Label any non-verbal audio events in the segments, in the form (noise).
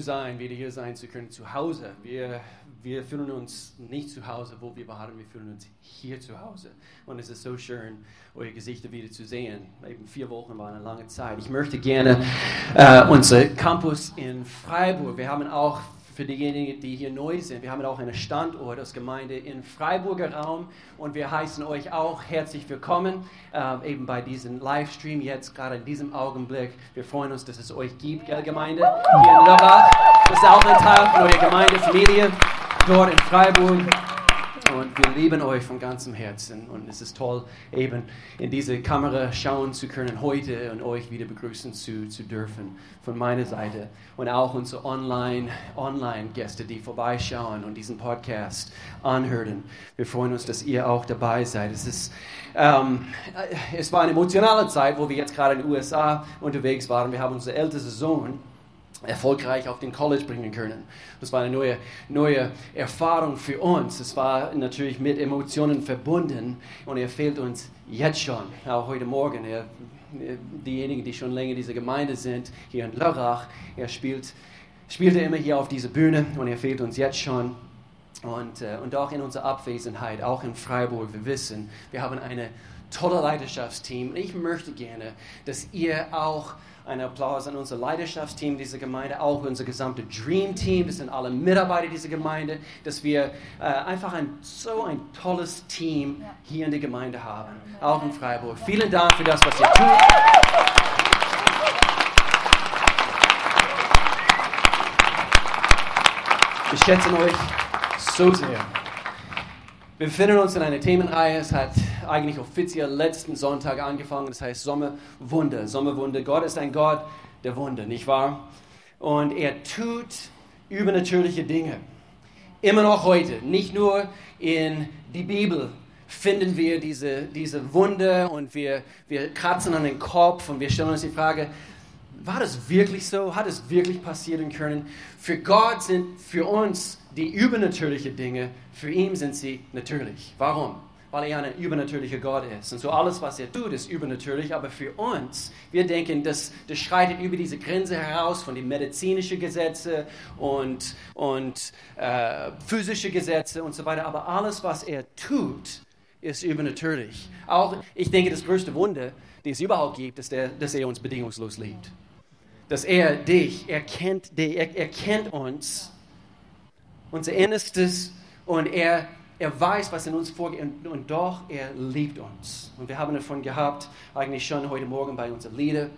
sein, wieder hier sein zu können, zu Hause. Wir, wir fühlen uns nicht zu Hause, wo wir waren, wir fühlen uns hier zu Hause. Und es ist so schön, eure Gesichter wieder zu sehen. Eben vier Wochen war eine lange Zeit. Ich möchte gerne äh, unser Campus in Freiburg, wir haben auch für diejenigen, die hier neu sind. Wir haben auch einen Standort als Gemeinde im Freiburger Raum und wir heißen euch auch herzlich willkommen äh, eben bei diesem Livestream jetzt gerade in diesem Augenblick. Wir freuen uns, dass es euch gibt, gell, Gemeinde hier in Lörrach. Das ist auch ein Teil von eurer Gemeindefamilie dort in Freiburg. Und wir lieben euch von ganzem Herzen. Und es ist toll, eben in diese Kamera schauen zu können heute und euch wieder begrüßen zu, zu dürfen von meiner Seite. Und auch unsere Online-Gäste, Online die vorbeischauen und diesen Podcast anhören. Wir freuen uns, dass ihr auch dabei seid. Es, ist, ähm, es war eine emotionale Zeit, wo wir jetzt gerade in den USA unterwegs waren. Wir haben unseren ältesten Sohn erfolgreich auf den College bringen können. Das war eine neue, neue Erfahrung für uns. Es war natürlich mit Emotionen verbunden und er fehlt uns jetzt schon, auch heute Morgen. Er, diejenigen, die schon länger in dieser Gemeinde sind, hier in Lörrach, er spielt, spielte immer hier auf dieser Bühne und er fehlt uns jetzt schon. Und, äh, und auch in unserer Abwesenheit, auch in Freiburg, wir wissen, wir haben eine tolle Leidenschaftsteam. Ich möchte gerne, dass ihr auch einen Applaus an unser Leidenschaftsteam dieser Gemeinde, auch unser gesamtes Dream Team, das sind alle Mitarbeiter dieser Gemeinde, dass wir äh, einfach ein, so ein tolles Team hier in der Gemeinde haben, auch in Freiburg. Vielen Dank für das, was ihr tut. Wir schätzen euch so sehr. Wir befinden uns in einer Themenreihe. Es hat eigentlich offiziell letzten Sonntag angefangen. Das heißt Sommerwunder. Sommerwunder. Gott ist ein Gott der Wunder, nicht wahr? Und er tut übernatürliche Dinge. Immer noch heute. Nicht nur in die Bibel finden wir diese, diese Wunder und wir, wir kratzen an den Kopf und wir stellen uns die Frage, war das wirklich so? Hat es wirklich passieren können? Für Gott sind für uns die übernatürlichen Dinge, für ihn sind sie natürlich. Warum? Weil er ein übernatürlicher Gott ist. Und so alles, was er tut, ist übernatürlich. Aber für uns, wir denken, das, das schreitet über diese Grenze heraus von den medizinischen Gesetzen und, und äh, physischen Gesetzen und so weiter. Aber alles, was er tut, ist übernatürlich. Auch, ich denke, das größte Wunder, das es überhaupt gibt, ist, der, dass er uns bedingungslos liebt. Dass er dich, er kennt dich, er, er kennt uns unser Innerstes und er, er weiß, was in uns vorgeht und, und, doch, er liebt uns. Und wir haben davon gehabt, eigentlich schon heute Morgen bei unseren Lieder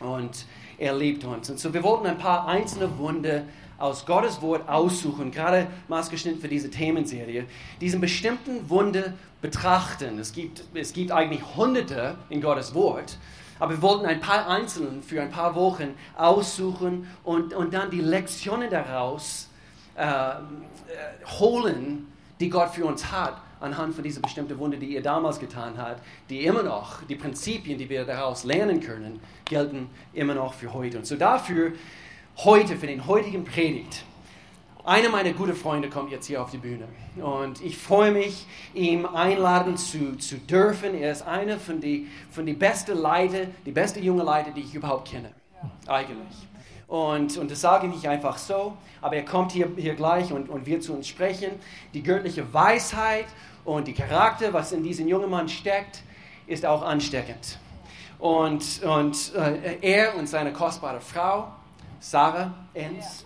und er liebt uns. Und so, wir wollten ein paar einzelne Wunder aus Gottes Wort aussuchen, gerade maßgeschnitten für diese Themenserie, diesen bestimmten Wunder betrachten. Es gibt, es gibt eigentlich Hunderte in Gottes Wort, aber wir wollten ein paar einzelne für ein paar Wochen aussuchen und, und dann die Lektionen daraus äh, holen, die Gott für uns hat, anhand von dieser bestimmten Wunde, die er damals getan hat, die immer noch, die Prinzipien, die wir daraus lernen können, gelten immer noch für heute. Und so dafür heute, für den heutigen Predigt, einer meiner guten Freunde kommt jetzt hier auf die Bühne. Und ich freue mich, ihm einladen zu, zu dürfen. Er ist einer von den von die besten Leiter, die beste junge Leiter, die ich überhaupt kenne. Eigentlich. Und, und das sage ich nicht einfach so, aber er kommt hier, hier gleich und, und wird zu uns sprechen. Die göttliche Weisheit und die Charakter, was in diesem jungen Mann steckt, ist auch ansteckend. Und, und äh, er und seine kostbare Frau, Sarah Enz,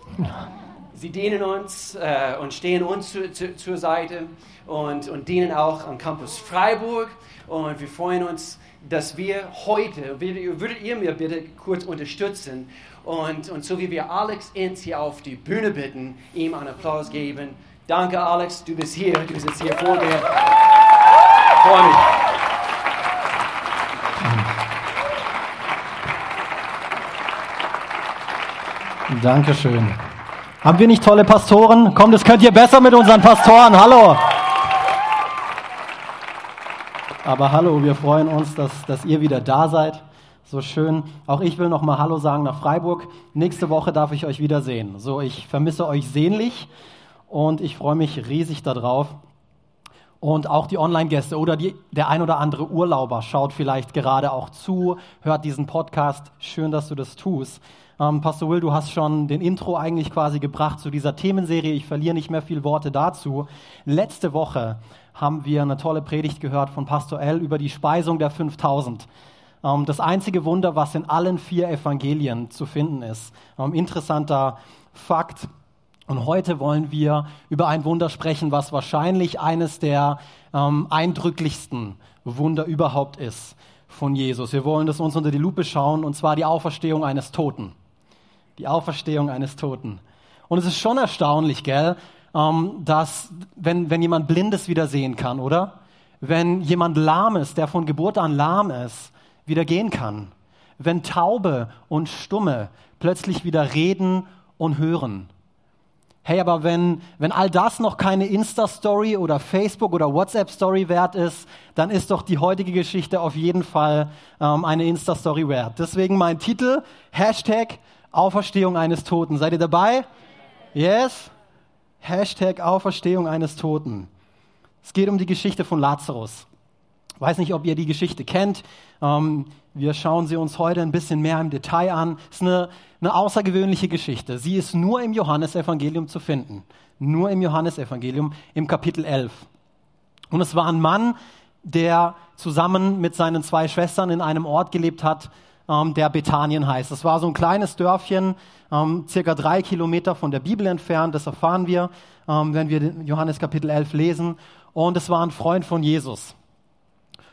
sie dienen uns äh, und stehen uns zu, zu, zur Seite und, und dienen auch am Campus Freiburg. Und wir freuen uns, dass wir heute, würdet ihr mir bitte kurz unterstützen und, und so wie wir Alex Inz hier auf die Bühne bitten, ihm einen Applaus geben. Danke, Alex, du bist hier, du sitzt hier vor mir. Freue mich. Dankeschön. Haben wir nicht tolle Pastoren? Komm, das könnt ihr besser mit unseren Pastoren. Hallo. Aber hallo, wir freuen uns, dass, dass ihr wieder da seid. So schön. Auch ich will noch mal Hallo sagen nach Freiburg. Nächste Woche darf ich euch wiedersehen. So, ich vermisse euch sehnlich und ich freue mich riesig darauf. Und auch die Online-Gäste oder die, der ein oder andere Urlauber schaut vielleicht gerade auch zu, hört diesen Podcast. Schön, dass du das tust. Ähm, Pastor Will, du hast schon den Intro eigentlich quasi gebracht zu dieser Themenserie. Ich verliere nicht mehr viel Worte dazu. Letzte Woche haben wir eine tolle Predigt gehört von Pastor L über die Speisung der 5000. Ähm, das einzige Wunder, was in allen vier Evangelien zu finden ist. Ähm, interessanter Fakt. Und heute wollen wir über ein Wunder sprechen, was wahrscheinlich eines der ähm, eindrücklichsten Wunder überhaupt ist von Jesus. Wir wollen das uns unter die Lupe schauen, und zwar die Auferstehung eines Toten. Die Auferstehung eines Toten. Und es ist schon erstaunlich, gell, ähm, dass wenn, wenn jemand Blindes wieder sehen kann, oder? Wenn jemand lahm ist, der von Geburt an lahm ist, wieder gehen kann. Wenn Taube und Stumme plötzlich wieder reden und hören Hey, aber wenn, wenn all das noch keine Insta-Story oder Facebook- oder WhatsApp-Story wert ist, dann ist doch die heutige Geschichte auf jeden Fall ähm, eine Insta-Story wert. Deswegen mein Titel, Hashtag Auferstehung eines Toten. Seid ihr dabei? Yes? Hashtag Auferstehung eines Toten. Es geht um die Geschichte von Lazarus. Ich weiß nicht, ob ihr die Geschichte kennt. Ähm, wir schauen sie uns heute ein bisschen mehr im Detail an. Es ist eine, eine außergewöhnliche Geschichte. Sie ist nur im Johannesevangelium zu finden. Nur im Johannesevangelium im Kapitel 11. Und es war ein Mann, der zusammen mit seinen zwei Schwestern in einem Ort gelebt hat, ähm, der Bethanien heißt. Das war so ein kleines Dörfchen, ähm, circa drei Kilometer von der Bibel entfernt. Das erfahren wir, ähm, wenn wir Johannes Kapitel 11 lesen. Und es war ein Freund von Jesus.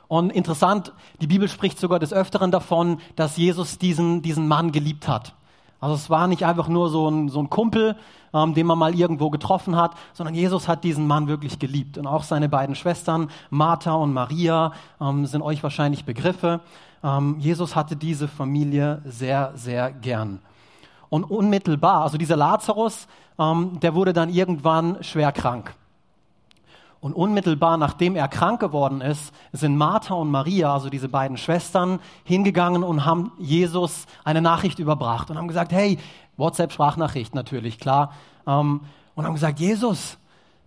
Und interessant, die Bibel spricht sogar des Öfteren davon, dass Jesus diesen, diesen Mann geliebt hat. Also es war nicht einfach nur so ein, so ein Kumpel, ähm, den man mal irgendwo getroffen hat, sondern Jesus hat diesen Mann wirklich geliebt. Und auch seine beiden Schwestern, Martha und Maria, ähm, sind euch wahrscheinlich Begriffe. Ähm, Jesus hatte diese Familie sehr, sehr gern. Und unmittelbar, also dieser Lazarus, ähm, der wurde dann irgendwann schwer krank. Und unmittelbar nachdem er krank geworden ist, sind Martha und Maria, also diese beiden Schwestern, hingegangen und haben Jesus eine Nachricht überbracht und haben gesagt, hey, WhatsApp-Sprachnachricht natürlich, klar. Ähm, und haben gesagt, Jesus,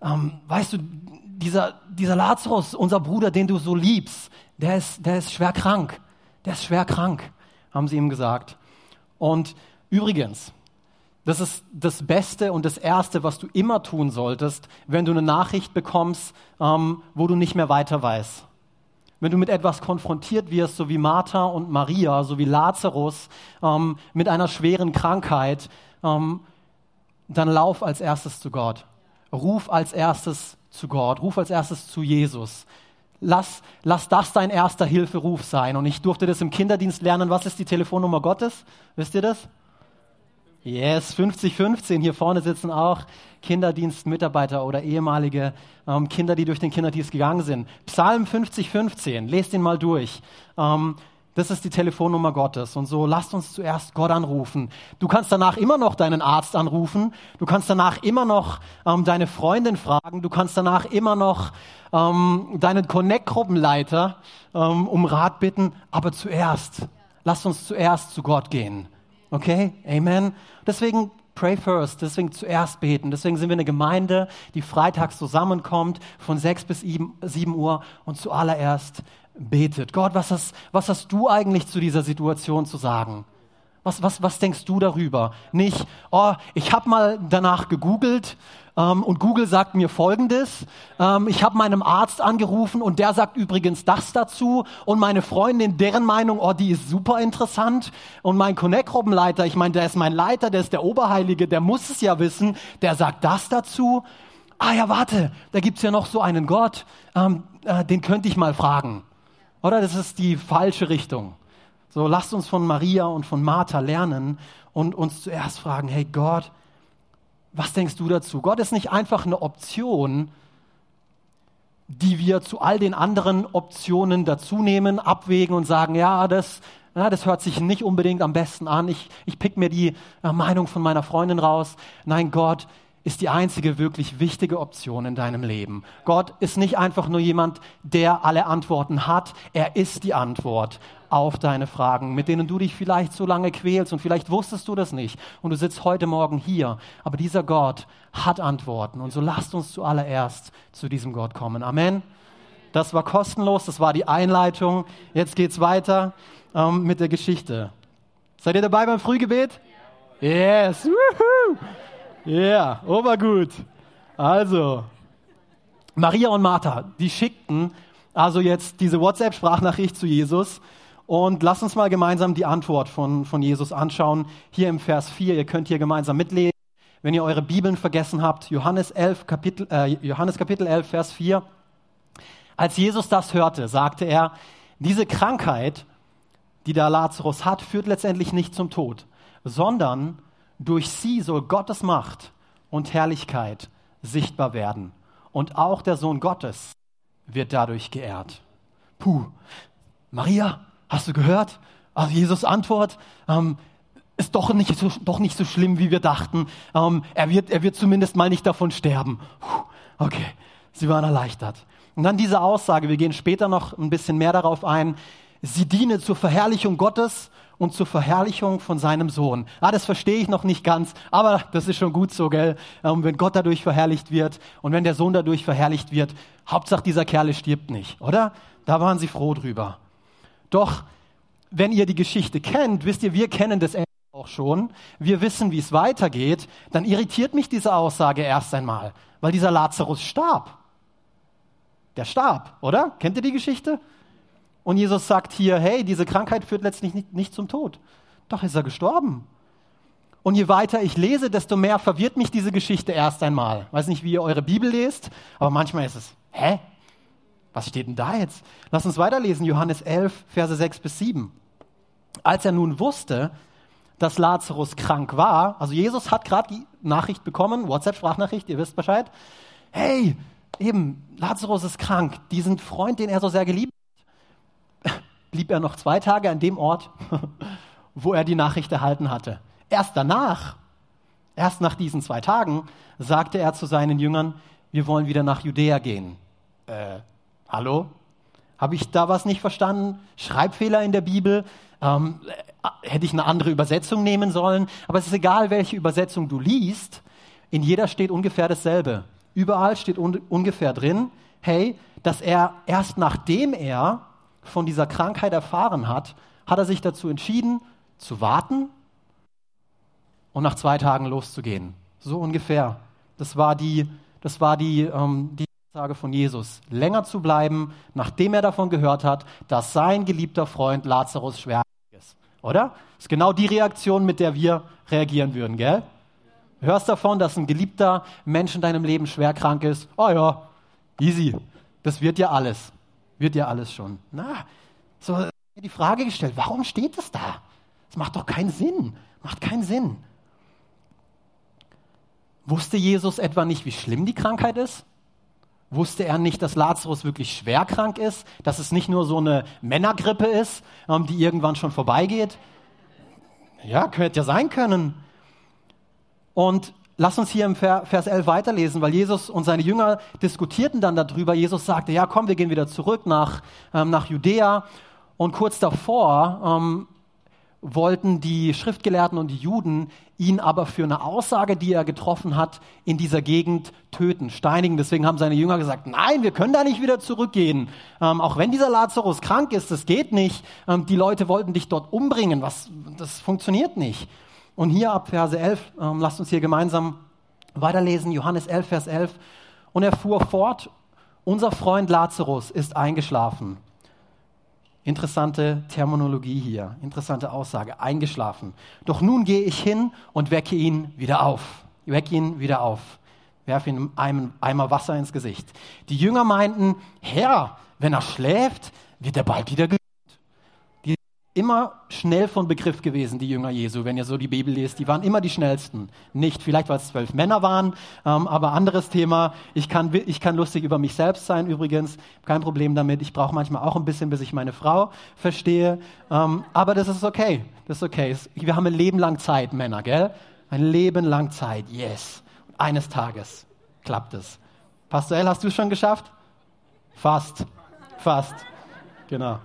ähm, weißt du, dieser, dieser Lazarus, unser Bruder, den du so liebst, der ist, der ist schwer krank. Der ist schwer krank, haben sie ihm gesagt. Und übrigens, das ist das Beste und das Erste, was du immer tun solltest, wenn du eine Nachricht bekommst, ähm, wo du nicht mehr weiter weißt. Wenn du mit etwas konfrontiert wirst, so wie Martha und Maria, so wie Lazarus, ähm, mit einer schweren Krankheit, ähm, dann lauf als erstes zu Gott. Ruf als erstes zu Gott. Ruf als erstes zu Jesus. Lass, lass das dein erster Hilferuf sein. Und ich durfte das im Kinderdienst lernen. Was ist die Telefonnummer Gottes? Wisst ihr das? Yes, 50-15. Hier vorne sitzen auch Kinderdienstmitarbeiter oder ehemalige ähm, Kinder, die durch den Kinderdienst gegangen sind. Psalm 50-15, lest ihn mal durch. Ähm, das ist die Telefonnummer Gottes. Und so lasst uns zuerst Gott anrufen. Du kannst danach immer noch deinen Arzt anrufen. Du kannst danach immer noch ähm, deine Freundin fragen. Du kannst danach immer noch ähm, deinen Connect-Gruppenleiter ähm, um Rat bitten. Aber zuerst, lasst uns zuerst zu Gott gehen. Okay? Amen. Deswegen pray first, deswegen zuerst beten. Deswegen sind wir eine Gemeinde, die freitags zusammenkommt von 6 bis 7 Uhr und zuallererst betet. Gott, was hast, was hast du eigentlich zu dieser Situation zu sagen? Was, was, was denkst du darüber? Nicht, oh, ich habe mal danach gegoogelt ähm, und Google sagt mir Folgendes. Ähm, ich habe meinem Arzt angerufen und der sagt übrigens das dazu und meine Freundin, deren Meinung, oh, die ist super interessant und mein Connect-Gruppenleiter, ich meine, der ist mein Leiter, der ist der Oberheilige, der muss es ja wissen, der sagt das dazu. Ah ja, warte, da gibt's ja noch so einen Gott, ähm, äh, den könnte ich mal fragen. Oder das ist die falsche Richtung. So, lasst uns von Maria und von Martha lernen und uns zuerst fragen, hey Gott, was denkst du dazu? Gott ist nicht einfach eine Option, die wir zu all den anderen Optionen dazunehmen, abwägen und sagen, ja, das, ja, das hört sich nicht unbedingt am besten an. Ich, ich pick mir die äh, Meinung von meiner Freundin raus. Nein, Gott ist die einzige wirklich wichtige Option in deinem Leben. Gott ist nicht einfach nur jemand, der alle Antworten hat. Er ist die Antwort auf deine Fragen, mit denen du dich vielleicht so lange quälst und vielleicht wusstest du das nicht und du sitzt heute Morgen hier. Aber dieser Gott hat Antworten und so lasst uns zuallererst zu diesem Gott kommen. Amen. Das war kostenlos, das war die Einleitung. Jetzt geht's weiter ähm, mit der Geschichte. Seid ihr dabei beim Frühgebet? Yes. Woohoo. Ja, yeah, obergut. Also, Maria und Martha, die schickten also jetzt diese WhatsApp-Sprachnachricht zu Jesus. Und lass uns mal gemeinsam die Antwort von, von Jesus anschauen. Hier im Vers 4, ihr könnt hier gemeinsam mitlesen. Wenn ihr eure Bibeln vergessen habt, Johannes, 11, Kapitel, äh, Johannes Kapitel 11, Vers 4. Als Jesus das hörte, sagte er, diese Krankheit, die der Lazarus hat, führt letztendlich nicht zum Tod, sondern durch sie soll Gottes Macht und Herrlichkeit sichtbar werden. Und auch der Sohn Gottes wird dadurch geehrt. Puh, Maria, hast du gehört? Also Jesus Antwort, ähm, ist doch nicht, so, doch nicht so schlimm, wie wir dachten. Ähm, er, wird, er wird zumindest mal nicht davon sterben. Puh, okay, sie waren erleichtert. Und dann diese Aussage, wir gehen später noch ein bisschen mehr darauf ein, sie diene zur Verherrlichung Gottes und zur Verherrlichung von seinem Sohn. Ah, das verstehe ich noch nicht ganz, aber das ist schon gut so, gell? Ähm, wenn Gott dadurch verherrlicht wird und wenn der Sohn dadurch verherrlicht wird, Hauptsache dieser Kerle stirbt nicht, oder? Da waren sie froh drüber. Doch, wenn ihr die Geschichte kennt, wisst ihr, wir kennen das auch schon, wir wissen, wie es weitergeht, dann irritiert mich diese Aussage erst einmal, weil dieser Lazarus starb. Der starb, oder? Kennt ihr die Geschichte? Und Jesus sagt hier, hey, diese Krankheit führt letztlich nicht, nicht zum Tod. Doch ist er gestorben. Und je weiter ich lese, desto mehr verwirrt mich diese Geschichte erst einmal. Weiß nicht, wie ihr eure Bibel lest, aber manchmal ist es, hä? Was steht denn da jetzt? Lass uns weiterlesen, Johannes 11, Verse 6 bis 7. Als er nun wusste, dass Lazarus krank war, also Jesus hat gerade die Nachricht bekommen, WhatsApp-Sprachnachricht, ihr wisst Bescheid. Hey, eben, Lazarus ist krank. Diesen Freund, den er so sehr geliebt blieb er noch zwei Tage an dem Ort, (laughs) wo er die Nachricht erhalten hatte. Erst danach, erst nach diesen zwei Tagen, sagte er zu seinen Jüngern, wir wollen wieder nach Judäa gehen. Äh, hallo? Habe ich da was nicht verstanden? Schreibfehler in der Bibel? Ähm, äh, hätte ich eine andere Übersetzung nehmen sollen? Aber es ist egal, welche Übersetzung du liest, in jeder steht ungefähr dasselbe. Überall steht un ungefähr drin, hey, dass er erst nachdem er von dieser Krankheit erfahren hat, hat er sich dazu entschieden, zu warten und nach zwei Tagen loszugehen. So ungefähr. Das war die, das war die, ähm, die Sage von Jesus. Länger zu bleiben, nachdem er davon gehört hat, dass sein geliebter Freund Lazarus schwer ist. Oder? Das ist genau die Reaktion, mit der wir reagieren würden, gell? Du hörst davon, dass ein geliebter Mensch in deinem Leben schwer krank ist. Oh ja, easy. Das wird ja alles wird ja alles schon. Na, so die Frage gestellt, warum steht es da? Das macht doch keinen Sinn. Macht keinen Sinn. Wusste Jesus etwa nicht, wie schlimm die Krankheit ist? Wusste er nicht, dass Lazarus wirklich schwer krank ist? Dass es nicht nur so eine Männergrippe ist, ähm, die irgendwann schon vorbeigeht? Ja, könnte ja sein können. Und Lass uns hier im Vers 11 weiterlesen, weil Jesus und seine Jünger diskutierten dann darüber. Jesus sagte, ja komm, wir gehen wieder zurück nach, ähm, nach Judäa. Und kurz davor ähm, wollten die Schriftgelehrten und die Juden ihn aber für eine Aussage, die er getroffen hat, in dieser Gegend töten, steinigen. Deswegen haben seine Jünger gesagt, nein, wir können da nicht wieder zurückgehen. Ähm, auch wenn dieser Lazarus krank ist, das geht nicht. Ähm, die Leute wollten dich dort umbringen. Was, das funktioniert nicht. Und hier ab Verse 11, ähm, lasst uns hier gemeinsam weiterlesen, Johannes 11, Vers 11. Und er fuhr fort, unser Freund Lazarus ist eingeschlafen. Interessante Terminologie hier, interessante Aussage, eingeschlafen. Doch nun gehe ich hin und wecke ihn wieder auf. Wecke ihn wieder auf. Werfe ihm einen Eimer Wasser ins Gesicht. Die Jünger meinten, Herr, wenn er schläft, wird er bald wieder immer schnell von Begriff gewesen, die Jünger Jesu, wenn ihr so die Bibel lest. Die waren immer die schnellsten. Nicht vielleicht, weil es zwölf Männer waren, ähm, aber anderes Thema. Ich kann, ich kann lustig über mich selbst sein übrigens, kein Problem damit. Ich brauche manchmal auch ein bisschen, bis ich meine Frau verstehe. Ähm, aber das ist okay. Das ist okay. Wir haben ein Leben lang Zeit, Männer, gell? Ein Leben lang Zeit, yes. eines Tages klappt es. Pastor El, hast du es schon geschafft? Fast. Fast. Genau.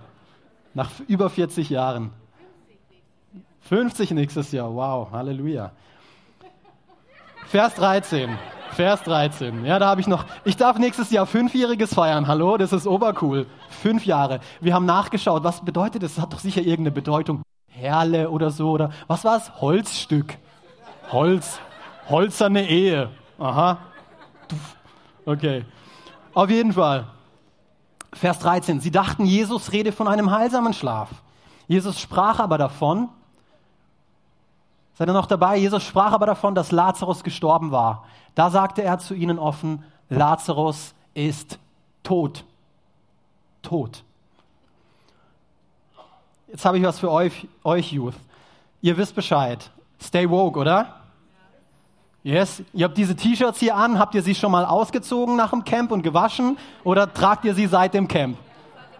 Nach über 40 Jahren. 50 nächstes Jahr. Wow, Halleluja. Vers 13. Vers 13. Ja, da habe ich noch. Ich darf nächstes Jahr Fünfjähriges feiern. Hallo, das ist obercool. Fünf Jahre. Wir haben nachgeschaut. Was bedeutet das? Das hat doch sicher irgendeine Bedeutung. Perle oder so. Oder was war es? Holzstück. Holz. Holzerne Ehe. Aha. Okay. Auf jeden Fall. Vers 13. Sie dachten, Jesus rede von einem heilsamen Schlaf. Jesus sprach aber davon, Seid ihr noch dabei? Jesus sprach aber davon, dass Lazarus gestorben war. Da sagte er zu ihnen offen, Lazarus ist tot. Tot. Jetzt habe ich was für euch, euch, Youth. Ihr wisst Bescheid. Stay woke, oder? Yes. Ihr habt diese T-Shirts hier an. Habt ihr sie schon mal ausgezogen nach dem Camp und gewaschen? Oder tragt ihr sie seit dem Camp?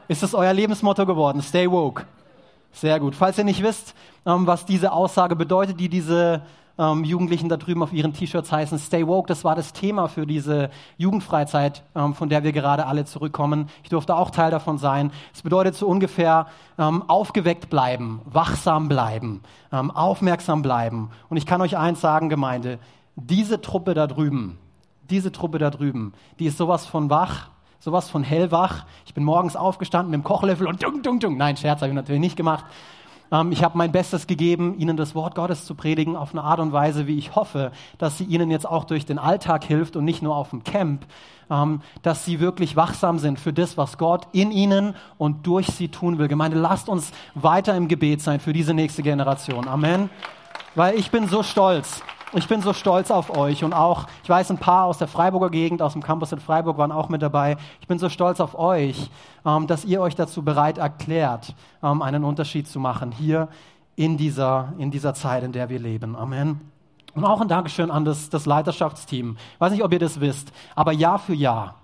Ist das euer Lebensmotto geworden? Stay woke. Sehr gut. Falls ihr nicht wisst, ähm, was diese Aussage bedeutet, die diese ähm, Jugendlichen da drüben auf ihren T-Shirts heißen, Stay Woke, das war das Thema für diese Jugendfreizeit, ähm, von der wir gerade alle zurückkommen. Ich durfte auch Teil davon sein. Es bedeutet so ungefähr aufgeweckt bleiben, wachsam bleiben, aufmerksam bleiben. Und ich kann euch eins sagen, Gemeinde, diese Truppe da drüben, diese Truppe da drüben, die ist sowas von wach, sowas von hellwach. Ich bin morgens aufgestanden mit dem Kochlöffel und dung, dung, dung. Nein, Scherz habe ich natürlich nicht gemacht. Ähm, ich habe mein Bestes gegeben, Ihnen das Wort Gottes zu predigen auf eine Art und Weise, wie ich hoffe, dass sie Ihnen jetzt auch durch den Alltag hilft und nicht nur auf dem Camp, ähm, dass Sie wirklich wachsam sind für das, was Gott in Ihnen und durch Sie tun will. Gemeinde, lasst uns weiter im Gebet sein für diese nächste Generation. Amen. Weil ich bin so stolz ich bin so stolz auf euch und auch, ich weiß, ein paar aus der Freiburger Gegend, aus dem Campus in Freiburg waren auch mit dabei. Ich bin so stolz auf euch, ähm, dass ihr euch dazu bereit erklärt, ähm, einen Unterschied zu machen hier in dieser, in dieser Zeit, in der wir leben. Amen. Und auch ein Dankeschön an das, das Leiterschaftsteam. Ich weiß nicht, ob ihr das wisst, aber Jahr für Jahr,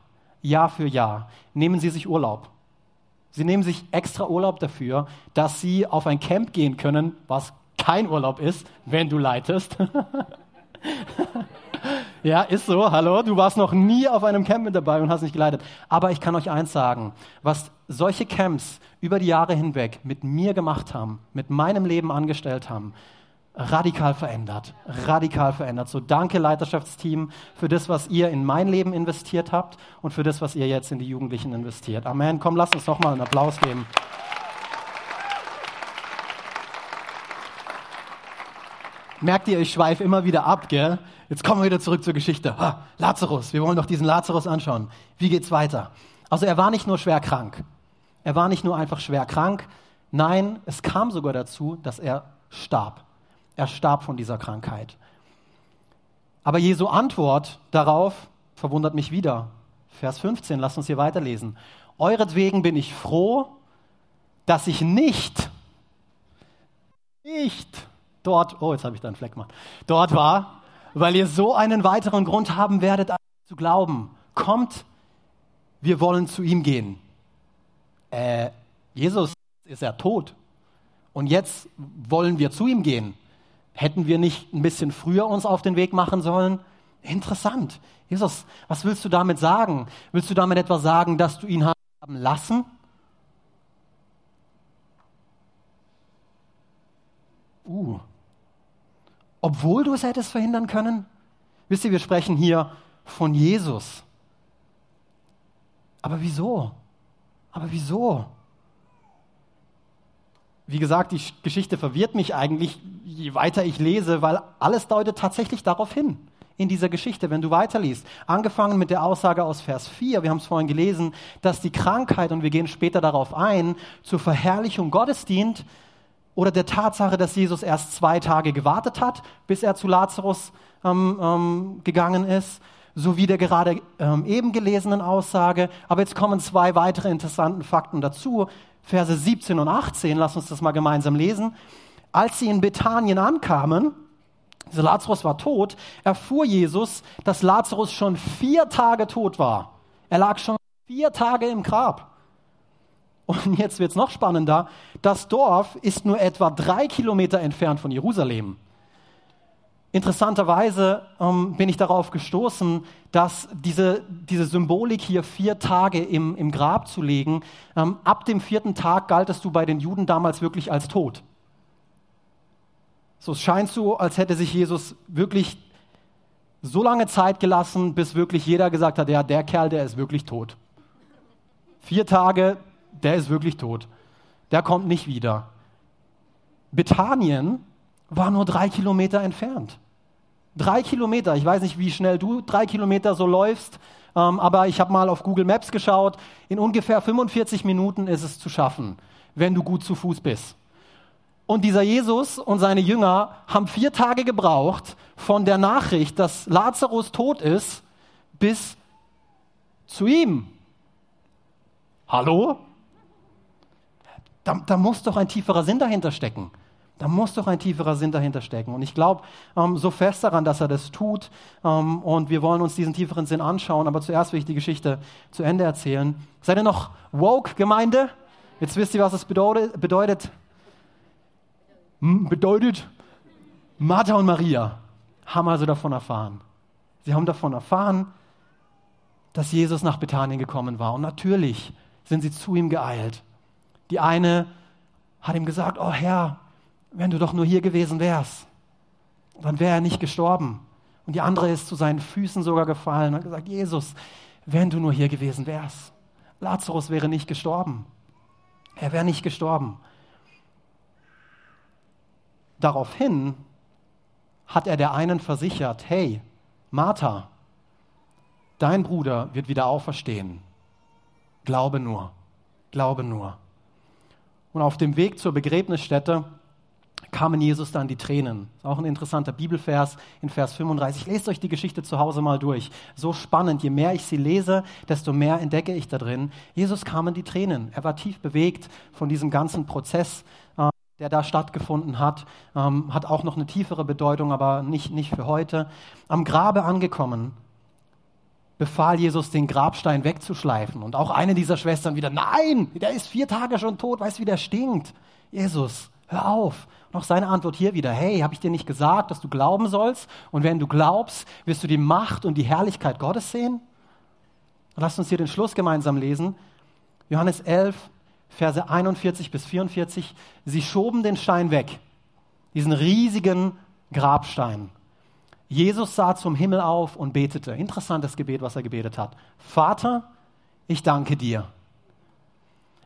Jahr für Jahr nehmen sie sich Urlaub. Sie nehmen sich extra Urlaub dafür, dass sie auf ein Camp gehen können, was kein Urlaub ist, wenn du leitest. (laughs) ja, ist so. Hallo, du warst noch nie auf einem Camp mit dabei und hast nicht geleitet. Aber ich kann euch eins sagen, was solche Camps über die Jahre hinweg mit mir gemacht haben, mit meinem Leben angestellt haben, radikal verändert. Radikal verändert. So danke Leiterschaftsteam für das, was ihr in mein Leben investiert habt und für das, was ihr jetzt in die Jugendlichen investiert. Amen. Komm, lasst uns doch mal einen Applaus geben. Merkt ihr, ich schweife immer wieder ab, gell? Jetzt kommen wir wieder zurück zur Geschichte. Ha, Lazarus, wir wollen doch diesen Lazarus anschauen. Wie geht's weiter? Also er war nicht nur schwer krank. Er war nicht nur einfach schwer krank. Nein, es kam sogar dazu, dass er starb. Er starb von dieser Krankheit. Aber Jesu Antwort darauf verwundert mich wieder. Vers 15, lasst uns hier weiterlesen. Euretwegen bin ich froh, dass ich nicht, nicht dort, oh, jetzt habe ich da einen Fleck gemacht, dort war, weil ihr so einen weiteren Grund haben werdet, zu glauben. Kommt, wir wollen zu ihm gehen. Äh, Jesus ist ja tot. Und jetzt wollen wir zu ihm gehen. Hätten wir nicht ein bisschen früher uns auf den Weg machen sollen? Interessant. Jesus, was willst du damit sagen? Willst du damit etwas sagen, dass du ihn haben lassen? Uh, obwohl du es hättest verhindern können? Wisst ihr, wir sprechen hier von Jesus. Aber wieso? Aber wieso? Wie gesagt, die Geschichte verwirrt mich eigentlich, je weiter ich lese, weil alles deutet tatsächlich darauf hin in dieser Geschichte, wenn du weiterliest. Angefangen mit der Aussage aus Vers 4, wir haben es vorhin gelesen, dass die Krankheit, und wir gehen später darauf ein, zur Verherrlichung Gottes dient, oder der Tatsache, dass Jesus erst zwei Tage gewartet hat, bis er zu Lazarus ähm, ähm, gegangen ist, sowie der gerade ähm, eben gelesenen Aussage. Aber jetzt kommen zwei weitere interessante Fakten dazu. Verse 17 und 18, lass uns das mal gemeinsam lesen. Als sie in Bethanien ankamen, also Lazarus war tot, erfuhr Jesus, dass Lazarus schon vier Tage tot war. Er lag schon vier Tage im Grab. Und jetzt wird es noch spannender. Das Dorf ist nur etwa drei Kilometer entfernt von Jerusalem. Interessanterweise ähm, bin ich darauf gestoßen, dass diese, diese Symbolik hier vier Tage im, im Grab zu legen, ähm, ab dem vierten Tag galtest du bei den Juden damals wirklich als tot. So es scheint so, als hätte sich Jesus wirklich so lange Zeit gelassen, bis wirklich jeder gesagt hat, ja, der Kerl, der ist wirklich tot. Vier Tage, der ist wirklich tot. Der kommt nicht wieder. Bethanien war nur drei Kilometer entfernt. Drei Kilometer, ich weiß nicht, wie schnell du drei Kilometer so läufst, ähm, aber ich habe mal auf Google Maps geschaut. In ungefähr 45 Minuten ist es zu schaffen, wenn du gut zu Fuß bist. Und dieser Jesus und seine Jünger haben vier Tage gebraucht von der Nachricht, dass Lazarus tot ist, bis zu ihm. Hallo? Da, da muss doch ein tieferer Sinn dahinter stecken. Da muss doch ein tieferer Sinn dahinter stecken. Und ich glaube ähm, so fest daran, dass er das tut. Ähm, und wir wollen uns diesen tieferen Sinn anschauen. Aber zuerst will ich die Geschichte zu Ende erzählen. Seid ihr noch woke, Gemeinde? Jetzt wisst ihr, was es bedeutet. bedeutet. Hm, bedeutet, Martha und Maria haben also davon erfahren. Sie haben davon erfahren, dass Jesus nach Bethanien gekommen war. Und natürlich sind sie zu ihm geeilt. Die eine hat ihm gesagt, oh Herr, wenn du doch nur hier gewesen wärst, dann wäre er nicht gestorben. Und die andere ist zu seinen Füßen sogar gefallen und hat gesagt, Jesus, wenn du nur hier gewesen wärst, Lazarus wäre nicht gestorben. Er wäre nicht gestorben. Daraufhin hat er der einen versichert, hey, Martha, dein Bruder wird wieder auferstehen. Glaube nur, glaube nur. Und auf dem Weg zur Begräbnisstätte kamen Jesus dann die Tränen. Auch ein interessanter Bibelvers in Vers 35. Lest euch die Geschichte zu Hause mal durch. So spannend. Je mehr ich sie lese, desto mehr entdecke ich da drin. Jesus kamen die Tränen. Er war tief bewegt von diesem ganzen Prozess, äh, der da stattgefunden hat. Ähm, hat auch noch eine tiefere Bedeutung, aber nicht, nicht für heute. Am Grabe angekommen, befahl Jesus, den Grabstein wegzuschleifen. Und auch eine dieser Schwestern wieder, nein, der ist vier Tage schon tot, weißt du, wie der stinkt. Jesus, hör auf. Auch seine Antwort hier wieder, hey, habe ich dir nicht gesagt, dass du glauben sollst? Und wenn du glaubst, wirst du die Macht und die Herrlichkeit Gottes sehen? Und lasst uns hier den Schluss gemeinsam lesen. Johannes 11, Verse 41 bis 44. Sie schoben den Stein weg, diesen riesigen Grabstein. Jesus sah zum Himmel auf und betete. Interessantes Gebet, was er gebetet hat. Vater, ich danke dir.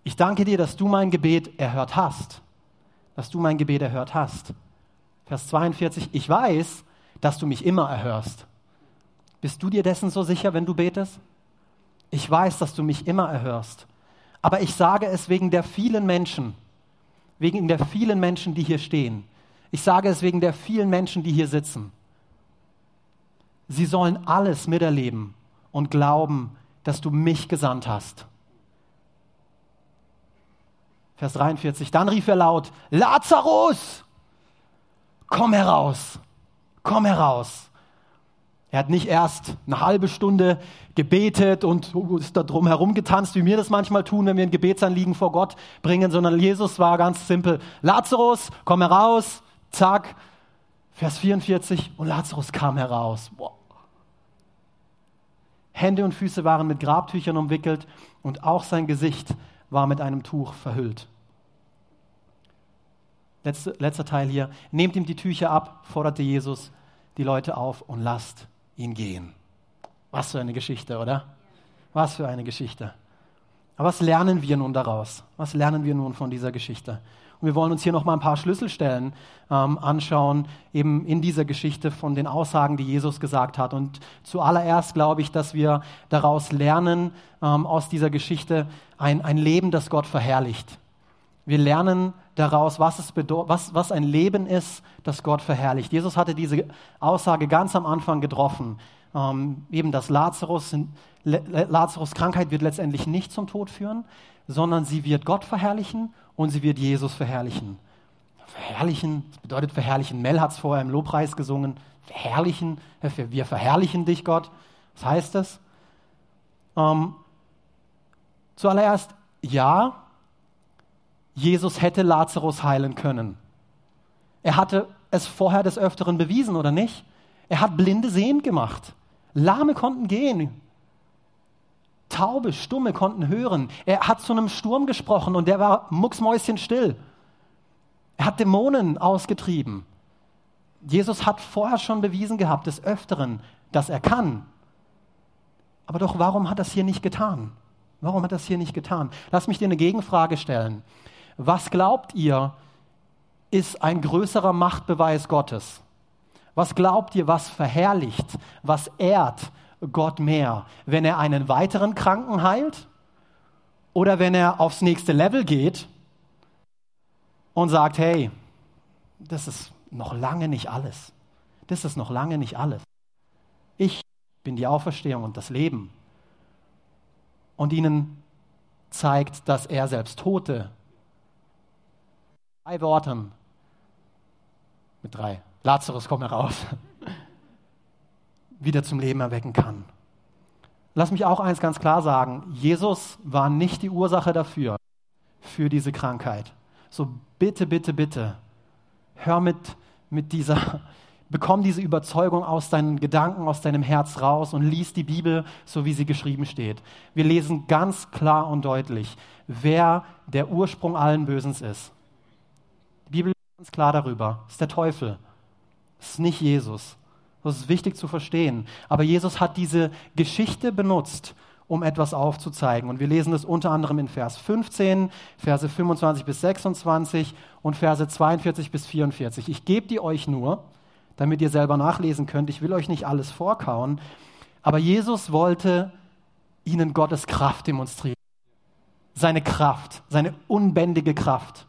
Ich danke dir, dass du mein Gebet erhört hast dass du mein Gebet erhört hast. Vers 42, ich weiß, dass du mich immer erhörst. Bist du dir dessen so sicher, wenn du betest? Ich weiß, dass du mich immer erhörst. Aber ich sage es wegen der vielen Menschen, wegen der vielen Menschen, die hier stehen. Ich sage es wegen der vielen Menschen, die hier sitzen. Sie sollen alles miterleben und glauben, dass du mich gesandt hast. Vers 43. Dann rief er laut, Lazarus, komm heraus, komm heraus. Er hat nicht erst eine halbe Stunde gebetet und ist da drum herum getanzt, wie wir das manchmal tun, wenn wir ein Gebetsanliegen vor Gott bringen, sondern Jesus war ganz simpel. Lazarus, komm heraus, zack. Vers 44 und Lazarus kam heraus. Boah. Hände und Füße waren mit Grabtüchern umwickelt und auch sein Gesicht war mit einem Tuch verhüllt. Letzter, letzter Teil hier. Nehmt ihm die Tücher ab, forderte Jesus die Leute auf und lasst ihn gehen. Was für eine Geschichte, oder? Was für eine Geschichte. Aber was lernen wir nun daraus? Was lernen wir nun von dieser Geschichte? Wir wollen uns hier noch mal ein paar Schlüsselstellen ähm, anschauen, eben in dieser Geschichte von den Aussagen, die Jesus gesagt hat. Und zuallererst glaube ich, dass wir daraus lernen, ähm, aus dieser Geschichte ein, ein Leben, das Gott verherrlicht. Wir lernen daraus, was, es was, was ein Leben ist, das Gott verherrlicht. Jesus hatte diese Aussage ganz am Anfang getroffen. Ähm, eben, dass Lazarus, Lazarus Krankheit wird letztendlich nicht zum Tod führen, sondern sie wird Gott verherrlichen und sie wird Jesus verherrlichen. Verherrlichen, das bedeutet verherrlichen. Mel hat es vorher im Lobpreis gesungen. Verherrlichen, wir verherrlichen dich, Gott. Was heißt das? Ähm, zuallererst, ja, Jesus hätte Lazarus heilen können. Er hatte es vorher des Öfteren bewiesen, oder nicht? Er hat Blinde sehend gemacht. Lahme konnten gehen. Taube, Stumme konnten hören. Er hat zu einem Sturm gesprochen und der war mucksmäuschenstill. Er hat Dämonen ausgetrieben. Jesus hat vorher schon bewiesen gehabt, des Öfteren, dass er kann. Aber doch, warum hat er das hier nicht getan? Warum hat er das hier nicht getan? Lass mich dir eine Gegenfrage stellen. Was glaubt ihr, ist ein größerer Machtbeweis Gottes? Was glaubt ihr, was verherrlicht, was ehrt Gott mehr, wenn er einen weiteren Kranken heilt oder wenn er aufs nächste Level geht und sagt, hey, das ist noch lange nicht alles. Das ist noch lange nicht alles. Ich bin die Auferstehung und das Leben. Und ihnen zeigt, dass er selbst Tote, drei Worten, mit drei, Lazarus, komm heraus, wieder zum Leben erwecken kann. Lass mich auch eins ganz klar sagen, Jesus war nicht die Ursache dafür, für diese Krankheit. So bitte, bitte, bitte, hör mit, mit dieser, bekomm diese Überzeugung aus deinen Gedanken, aus deinem Herz raus und lies die Bibel so, wie sie geschrieben steht. Wir lesen ganz klar und deutlich, wer der Ursprung allen Bösens ist. Die Bibel ist ganz klar darüber, es ist der Teufel, es ist nicht Jesus. Das ist wichtig zu verstehen. Aber Jesus hat diese Geschichte benutzt, um etwas aufzuzeigen. Und wir lesen es unter anderem in Vers 15, Verse 25 bis 26 und Verse 42 bis 44. Ich gebe die euch nur, damit ihr selber nachlesen könnt. Ich will euch nicht alles vorkauen. Aber Jesus wollte ihnen Gottes Kraft demonstrieren. Seine Kraft, seine unbändige Kraft.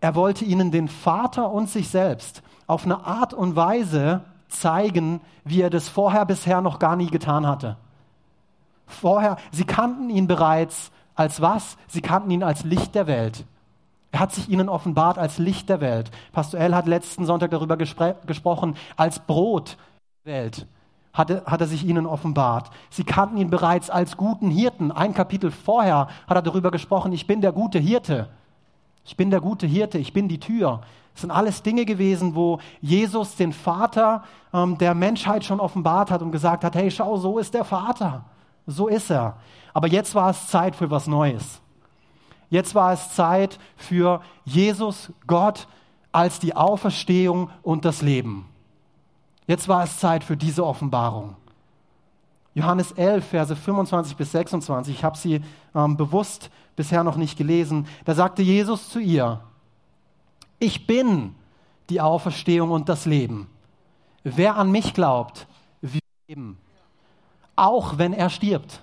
Er wollte ihnen den Vater und sich selbst auf eine Art und Weise zeigen, wie er das vorher bisher noch gar nie getan hatte. Vorher, sie kannten ihn bereits als was? Sie kannten ihn als Licht der Welt. Er hat sich ihnen offenbart als Licht der Welt. Pastor El hat letzten Sonntag darüber gesprochen, als Brot der Welt hat er, hat er sich ihnen offenbart. Sie kannten ihn bereits als guten Hirten. Ein Kapitel vorher hat er darüber gesprochen, ich bin der gute Hirte. Ich bin der gute Hirte, ich bin die Tür. Das sind alles Dinge gewesen, wo Jesus den Vater ähm, der Menschheit schon offenbart hat und gesagt hat, hey, schau, so ist der Vater. So ist er. Aber jetzt war es Zeit für was Neues. Jetzt war es Zeit für Jesus, Gott, als die Auferstehung und das Leben. Jetzt war es Zeit für diese Offenbarung. Johannes 11, Verse 25 bis 26, ich habe sie ähm, bewusst bisher noch nicht gelesen. Da sagte Jesus zu ihr, ich bin die Auferstehung und das Leben. Wer an mich glaubt, wird leben. Auch wenn er stirbt.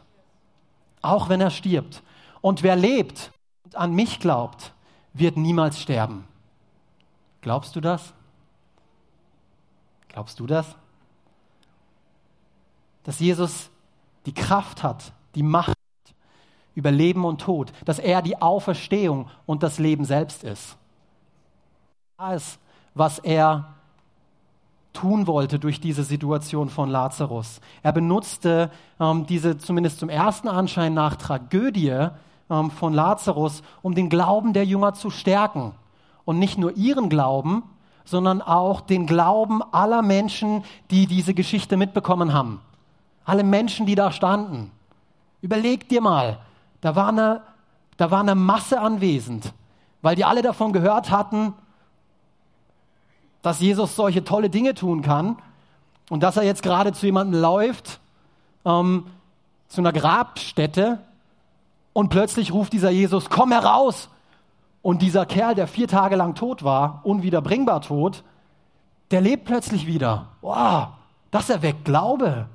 Auch wenn er stirbt. Und wer lebt und an mich glaubt, wird niemals sterben. Glaubst du das? Glaubst du das? Dass Jesus die Kraft hat, die Macht über Leben und Tod, dass er die Auferstehung und das Leben selbst ist ist, was er tun wollte durch diese Situation von Lazarus. Er benutzte ähm, diese zumindest zum ersten Anschein nach Tragödie ähm, von Lazarus, um den Glauben der Jünger zu stärken. Und nicht nur ihren Glauben, sondern auch den Glauben aller Menschen, die diese Geschichte mitbekommen haben. Alle Menschen, die da standen. Überleg dir mal, da war eine, da war eine Masse anwesend, weil die alle davon gehört hatten, dass Jesus solche tolle Dinge tun kann und dass er jetzt gerade zu jemandem läuft, ähm, zu einer Grabstätte und plötzlich ruft dieser Jesus, komm heraus! Und dieser Kerl, der vier Tage lang tot war, unwiederbringbar tot, der lebt plötzlich wieder. Wow, das erweckt Glaube.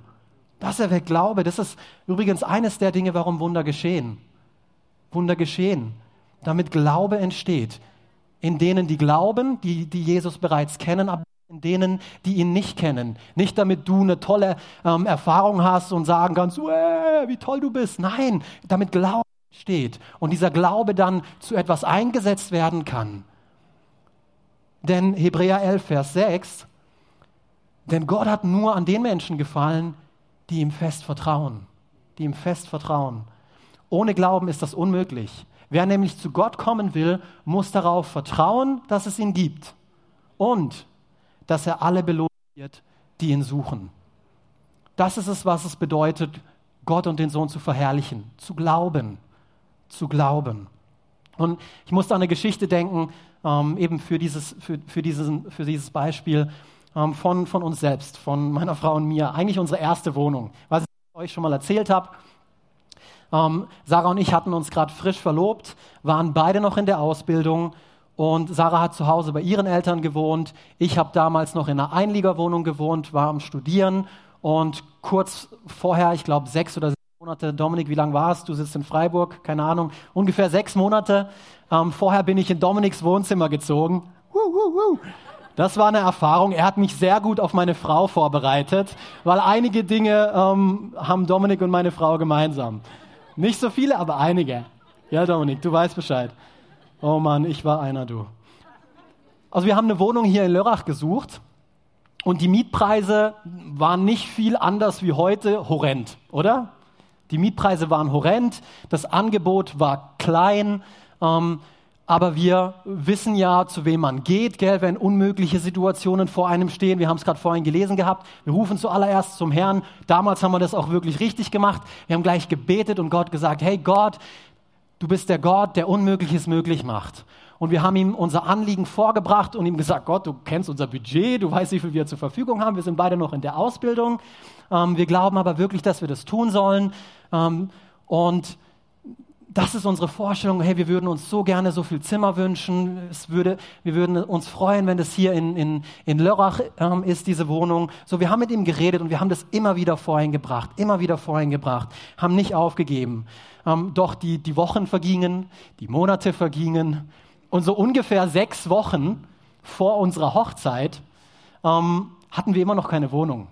Das erweckt Glaube. Das ist übrigens eines der Dinge, warum Wunder geschehen. Wunder geschehen, damit Glaube entsteht in denen, die glauben, die, die Jesus bereits kennen, aber in denen, die ihn nicht kennen. Nicht damit du eine tolle ähm, Erfahrung hast und sagen kannst, wie toll du bist. Nein, damit Glaube steht und dieser Glaube dann zu etwas eingesetzt werden kann. Denn Hebräer 11, Vers 6, denn Gott hat nur an den Menschen gefallen, die ihm fest vertrauen. Die ihm fest vertrauen. Ohne Glauben ist das unmöglich. Wer nämlich zu Gott kommen will, muss darauf vertrauen, dass es ihn gibt und dass er alle belohnen wird, die ihn suchen. Das ist es, was es bedeutet, Gott und den Sohn zu verherrlichen, zu glauben, zu glauben. Und ich musste an eine Geschichte denken, ähm, eben für dieses, für, für, diesen, für dieses Beispiel ähm, von, von uns selbst, von meiner Frau und mir. Eigentlich unsere erste Wohnung, was ich euch schon mal erzählt habe. Ähm, Sarah und ich hatten uns gerade frisch verlobt, waren beide noch in der Ausbildung und Sarah hat zu Hause bei ihren Eltern gewohnt. Ich habe damals noch in einer Einliegerwohnung gewohnt, war am Studieren und kurz vorher, ich glaube sechs oder sieben Monate, Dominik, wie lange war es? Du sitzt in Freiburg, keine Ahnung, ungefähr sechs Monate. Ähm, vorher bin ich in Dominiks Wohnzimmer gezogen. Das war eine Erfahrung. Er hat mich sehr gut auf meine Frau vorbereitet, weil einige Dinge ähm, haben Dominik und meine Frau gemeinsam. Nicht so viele, aber einige. Ja, Dominik, du weißt Bescheid. Oh Mann, ich war einer, du. Also wir haben eine Wohnung hier in Lörrach gesucht und die Mietpreise waren nicht viel anders wie heute, horrend, oder? Die Mietpreise waren horrend, das Angebot war klein, ähm, aber wir wissen ja, zu wem man geht, gell, wenn unmögliche Situationen vor einem stehen. Wir haben es gerade vorhin gelesen gehabt. Wir rufen zuallererst zum Herrn. Damals haben wir das auch wirklich richtig gemacht. Wir haben gleich gebetet und Gott gesagt, hey Gott, du bist der Gott, der Unmögliches möglich macht. Und wir haben ihm unser Anliegen vorgebracht und ihm gesagt, Gott, du kennst unser Budget, du weißt, wie viel wir zur Verfügung haben. Wir sind beide noch in der Ausbildung. Ähm, wir glauben aber wirklich, dass wir das tun sollen. Ähm, und das ist unsere Vorstellung. Hey, wir würden uns so gerne so viel Zimmer wünschen. Es würde, wir würden uns freuen, wenn das hier in, in, in Lörrach ähm, ist, diese Wohnung. So, wir haben mit ihm geredet und wir haben das immer wieder vorhin gebracht, immer wieder vorhin gebracht, haben nicht aufgegeben. Ähm, doch die, die Wochen vergingen, die Monate vergingen und so ungefähr sechs Wochen vor unserer Hochzeit ähm, hatten wir immer noch keine Wohnung.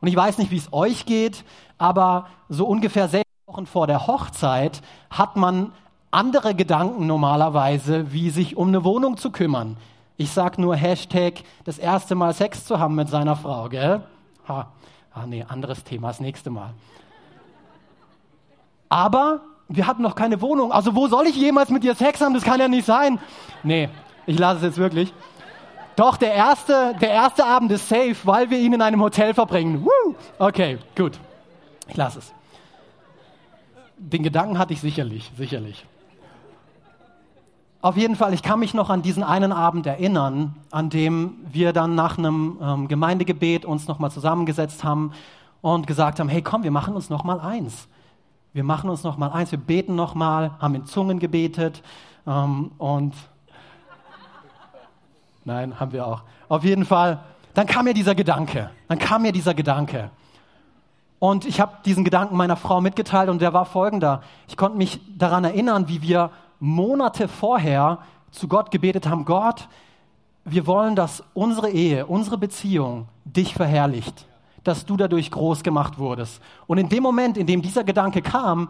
Und ich weiß nicht, wie es euch geht, aber so ungefähr sechs Wochen vor der Hochzeit hat man andere Gedanken normalerweise, wie sich um eine Wohnung zu kümmern. Ich sag nur Hashtag das erste Mal Sex zu haben mit seiner Frau, gell? Ha. Ah, nee, anderes Thema, das nächste Mal. Aber wir hatten noch keine Wohnung. Also wo soll ich jemals mit dir Sex haben? Das kann ja nicht sein. Nee, ich lasse es jetzt wirklich. Doch, der erste, der erste Abend ist safe, weil wir ihn in einem Hotel verbringen. Woo! Okay, gut. Ich lasse es. Den Gedanken hatte ich sicherlich, sicherlich. Auf jeden Fall, ich kann mich noch an diesen einen Abend erinnern, an dem wir dann nach einem ähm, Gemeindegebet uns nochmal zusammengesetzt haben und gesagt haben, hey komm, wir machen uns nochmal eins. Wir machen uns nochmal eins, wir beten nochmal, haben in Zungen gebetet ähm, und (laughs) Nein, haben wir auch. Auf jeden Fall, dann kam mir dieser Gedanke. Dann kam mir dieser Gedanke. Und ich habe diesen Gedanken meiner Frau mitgeteilt und der war folgender. Ich konnte mich daran erinnern, wie wir Monate vorher zu Gott gebetet haben, Gott, wir wollen, dass unsere Ehe, unsere Beziehung dich verherrlicht, dass du dadurch groß gemacht wurdest. Und in dem Moment, in dem dieser Gedanke kam,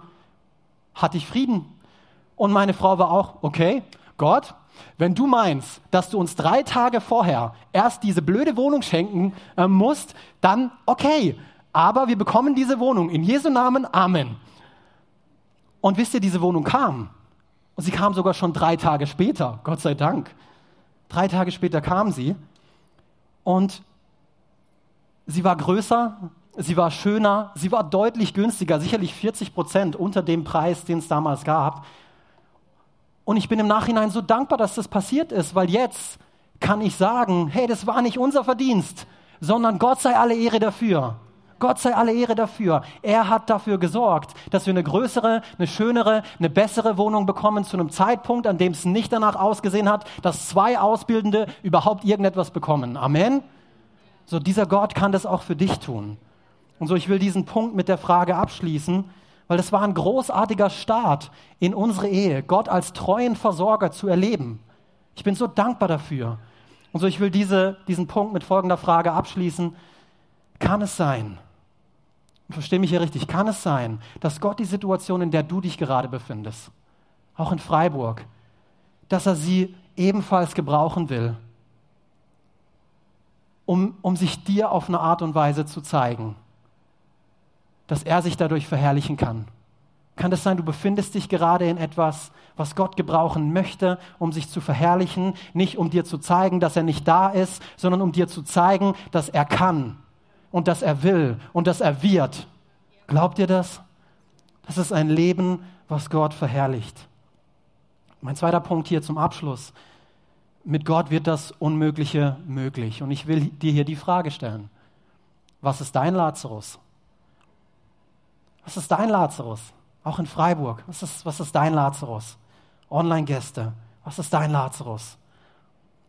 hatte ich Frieden. Und meine Frau war auch, okay, Gott, wenn du meinst, dass du uns drei Tage vorher erst diese blöde Wohnung schenken äh, musst, dann okay. Aber wir bekommen diese Wohnung in Jesu Namen. Amen. Und wisst ihr, diese Wohnung kam. Und sie kam sogar schon drei Tage später, Gott sei Dank. Drei Tage später kam sie. Und sie war größer, sie war schöner, sie war deutlich günstiger, sicherlich 40 Prozent unter dem Preis, den es damals gab. Und ich bin im Nachhinein so dankbar, dass das passiert ist, weil jetzt kann ich sagen, hey, das war nicht unser Verdienst, sondern Gott sei alle Ehre dafür. Gott sei alle Ehre dafür. Er hat dafür gesorgt, dass wir eine größere, eine schönere, eine bessere Wohnung bekommen zu einem Zeitpunkt, an dem es nicht danach ausgesehen hat, dass zwei Ausbildende überhaupt irgendetwas bekommen. Amen. So, dieser Gott kann das auch für dich tun. Und so, ich will diesen Punkt mit der Frage abschließen, weil das war ein großartiger Start in unsere Ehe, Gott als treuen Versorger zu erleben. Ich bin so dankbar dafür. Und so, ich will diese, diesen Punkt mit folgender Frage abschließen. Kann es sein, verstehe mich hier richtig, kann es sein, dass Gott die Situation, in der du dich gerade befindest, auch in Freiburg, dass er sie ebenfalls gebrauchen will, um, um sich dir auf eine Art und Weise zu zeigen? dass er sich dadurch verherrlichen kann. Kann es sein, du befindest dich gerade in etwas, was Gott gebrauchen möchte, um sich zu verherrlichen, nicht um dir zu zeigen, dass er nicht da ist, sondern um dir zu zeigen, dass er kann und dass er will und dass er wird. Glaubt ihr das? Das ist ein Leben, was Gott verherrlicht. Mein zweiter Punkt hier zum Abschluss. Mit Gott wird das Unmögliche möglich. Und ich will dir hier die Frage stellen. Was ist dein Lazarus? Was ist dein Lazarus? Auch in Freiburg. Was ist, was ist dein Lazarus? Online-Gäste. Was ist dein Lazarus?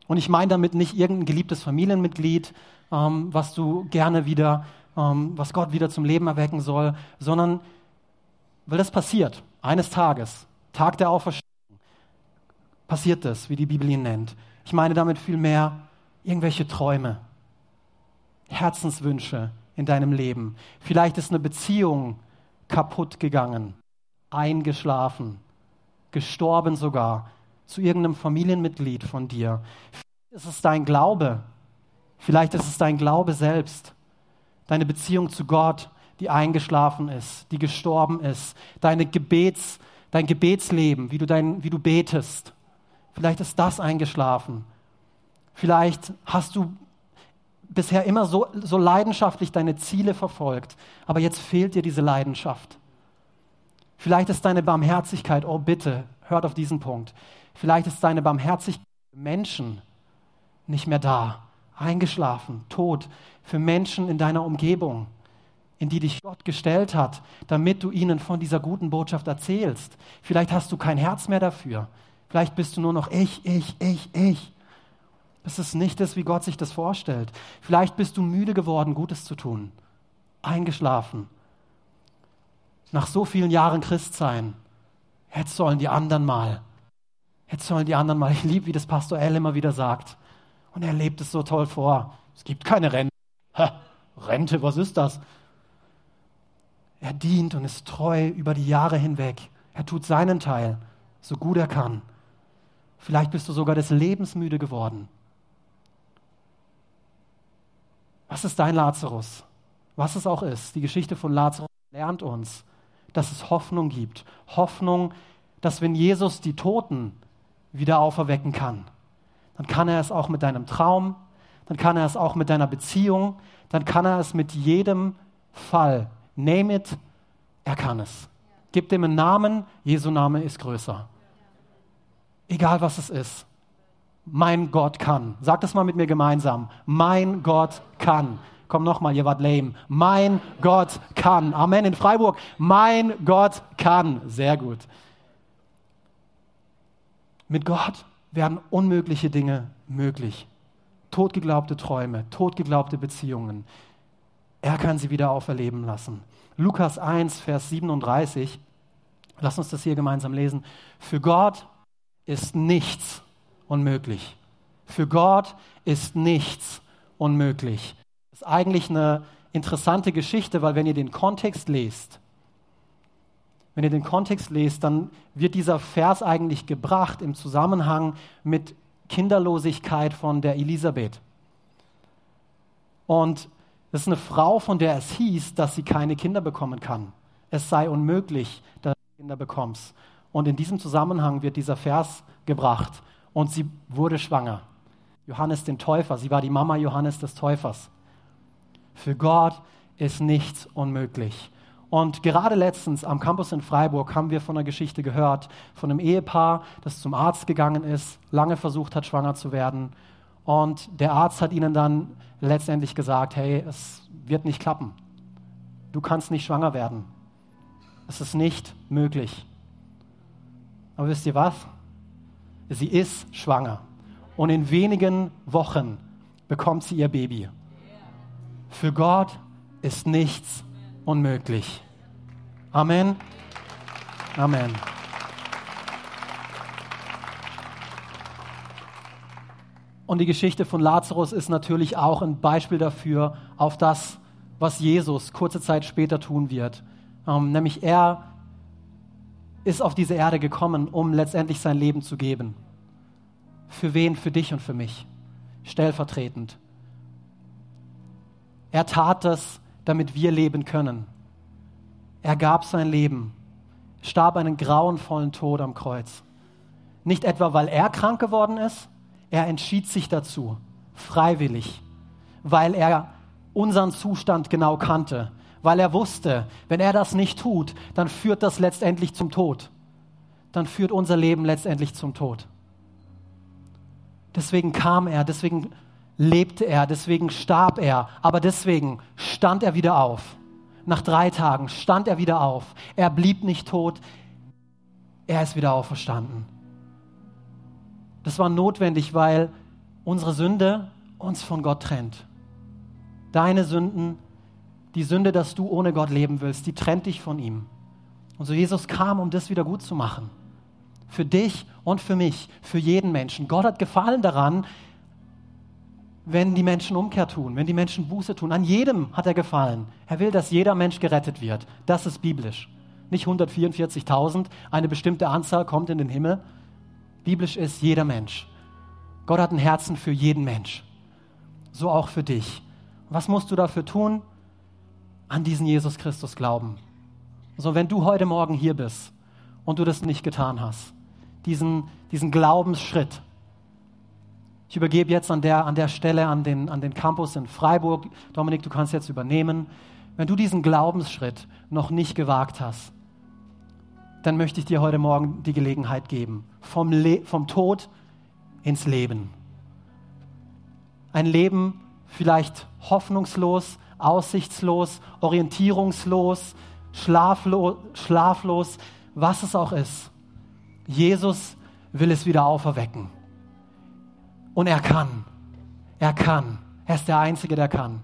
Und ich meine damit nicht irgendein geliebtes Familienmitglied, ähm, was du gerne wieder, ähm, was Gott wieder zum Leben erwecken soll, sondern weil das passiert, eines Tages, Tag der Auferstehung, passiert das, wie die Bibel ihn nennt. Ich meine damit vielmehr irgendwelche Träume, Herzenswünsche in deinem Leben. Vielleicht ist eine Beziehung kaputt gegangen, eingeschlafen, gestorben sogar zu irgendeinem Familienmitglied von dir. Vielleicht ist es dein Glaube, vielleicht ist es dein Glaube selbst, deine Beziehung zu Gott, die eingeschlafen ist, die gestorben ist, deine Gebets, dein Gebetsleben, wie du, dein, wie du betest. Vielleicht ist das eingeschlafen. Vielleicht hast du bisher immer so, so leidenschaftlich deine Ziele verfolgt, aber jetzt fehlt dir diese Leidenschaft. Vielleicht ist deine Barmherzigkeit, oh bitte, hört auf diesen Punkt, vielleicht ist deine Barmherzigkeit für Menschen nicht mehr da, eingeschlafen, tot, für Menschen in deiner Umgebung in die dich Gott gestellt hat, damit du ihnen von dieser guten Botschaft erzählst. Vielleicht hast du kein Herz mehr dafür. Vielleicht bist du nur noch ich, ich, ich, ich. Das ist nicht das, wie Gott sich das vorstellt. Vielleicht bist du müde geworden, Gutes zu tun. Eingeschlafen. Nach so vielen Jahren Christsein. Jetzt sollen die anderen mal. Jetzt sollen die anderen mal. Ich liebe, wie das Pastor L immer wieder sagt. Und er lebt es so toll vor. Es gibt keine Rente. Ha, Rente, was ist das? Er dient und ist treu über die Jahre hinweg. Er tut seinen Teil, so gut er kann. Vielleicht bist du sogar des Lebens müde geworden. Was ist dein Lazarus? Was es auch ist, die Geschichte von Lazarus lernt uns, dass es Hoffnung gibt. Hoffnung, dass wenn Jesus die Toten wieder auferwecken kann, dann kann er es auch mit deinem Traum, dann kann er es auch mit deiner Beziehung, dann kann er es mit jedem Fall, Name it, er kann es. Gib dem einen Namen, Jesu Name ist größer. Egal was es ist. Mein Gott kann. Sag das mal mit mir gemeinsam. Mein Gott kann. Komm nochmal, ihr wart lame. Mein Gott kann. Amen. In Freiburg. Mein Gott kann. Sehr gut. Mit Gott werden unmögliche Dinge möglich. Totgeglaubte Träume, totgeglaubte Beziehungen. Er kann sie wieder auferleben lassen. Lukas 1, Vers 37. Lass uns das hier gemeinsam lesen. Für Gott ist nichts unmöglich. Für Gott ist nichts unmöglich. Das ist eigentlich eine interessante Geschichte, weil wenn ihr den Kontext lest, wenn ihr den Kontext lest, dann wird dieser Vers eigentlich gebracht im Zusammenhang mit Kinderlosigkeit von der Elisabeth. Und das ist eine Frau, von der es hieß, dass sie keine Kinder bekommen kann. Es sei unmöglich, dass du Kinder bekommst. Und in diesem Zusammenhang wird dieser Vers gebracht. Und sie wurde schwanger. Johannes den Täufer, sie war die Mama Johannes des Täufers. Für Gott ist nichts unmöglich. Und gerade letztens am Campus in Freiburg haben wir von einer Geschichte gehört, von einem Ehepaar, das zum Arzt gegangen ist, lange versucht hat, schwanger zu werden und der Arzt hat ihnen dann letztendlich gesagt, hey, es wird nicht klappen. Du kannst nicht schwanger werden. Es ist nicht möglich. Aber wisst ihr was? Sie ist schwanger. Und in wenigen Wochen bekommt sie ihr Baby. Für Gott ist nichts unmöglich. Amen. Amen. Und die Geschichte von Lazarus ist natürlich auch ein Beispiel dafür, auf das, was Jesus kurze Zeit später tun wird. Ähm, nämlich er ist auf diese Erde gekommen, um letztendlich sein Leben zu geben. Für wen? Für dich und für mich. Stellvertretend. Er tat das, damit wir leben können. Er gab sein Leben. starb einen grauenvollen Tod am Kreuz. Nicht etwa, weil er krank geworden ist, er entschied sich dazu, freiwillig, weil er unseren Zustand genau kannte, weil er wusste, wenn er das nicht tut, dann führt das letztendlich zum Tod. Dann führt unser Leben letztendlich zum Tod. Deswegen kam er, deswegen lebte er, deswegen starb er, aber deswegen stand er wieder auf. Nach drei Tagen stand er wieder auf. Er blieb nicht tot, er ist wieder auferstanden. Das war notwendig, weil unsere Sünde uns von Gott trennt. Deine Sünden, die Sünde, dass du ohne Gott leben willst, die trennt dich von ihm. Und so Jesus kam, um das wieder gut zu machen. Für dich und für mich, für jeden Menschen. Gott hat gefallen daran, wenn die Menschen Umkehr tun, wenn die Menschen Buße tun. An jedem hat er gefallen. Er will, dass jeder Mensch gerettet wird. Das ist biblisch. Nicht 144.000, eine bestimmte Anzahl kommt in den Himmel. Biblisch ist jeder Mensch. Gott hat ein Herzen für jeden Mensch. So auch für dich. Was musst du dafür tun? An diesen Jesus Christus glauben. So, wenn du heute Morgen hier bist und du das nicht getan hast, diesen, diesen Glaubensschritt, ich übergebe jetzt an der, an der Stelle an den, an den Campus in Freiburg. Dominik, du kannst jetzt übernehmen. Wenn du diesen Glaubensschritt noch nicht gewagt hast, dann möchte ich dir heute Morgen die Gelegenheit geben, vom, Le vom Tod ins Leben. Ein Leben vielleicht hoffnungslos, aussichtslos, orientierungslos, schlaflo schlaflos, was es auch ist. Jesus will es wieder auferwecken. Und er kann. Er kann. Er ist der Einzige, der kann.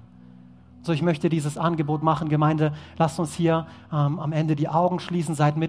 So, ich möchte dieses Angebot machen, Gemeinde. Lasst uns hier ähm, am Ende die Augen schließen. Seid mit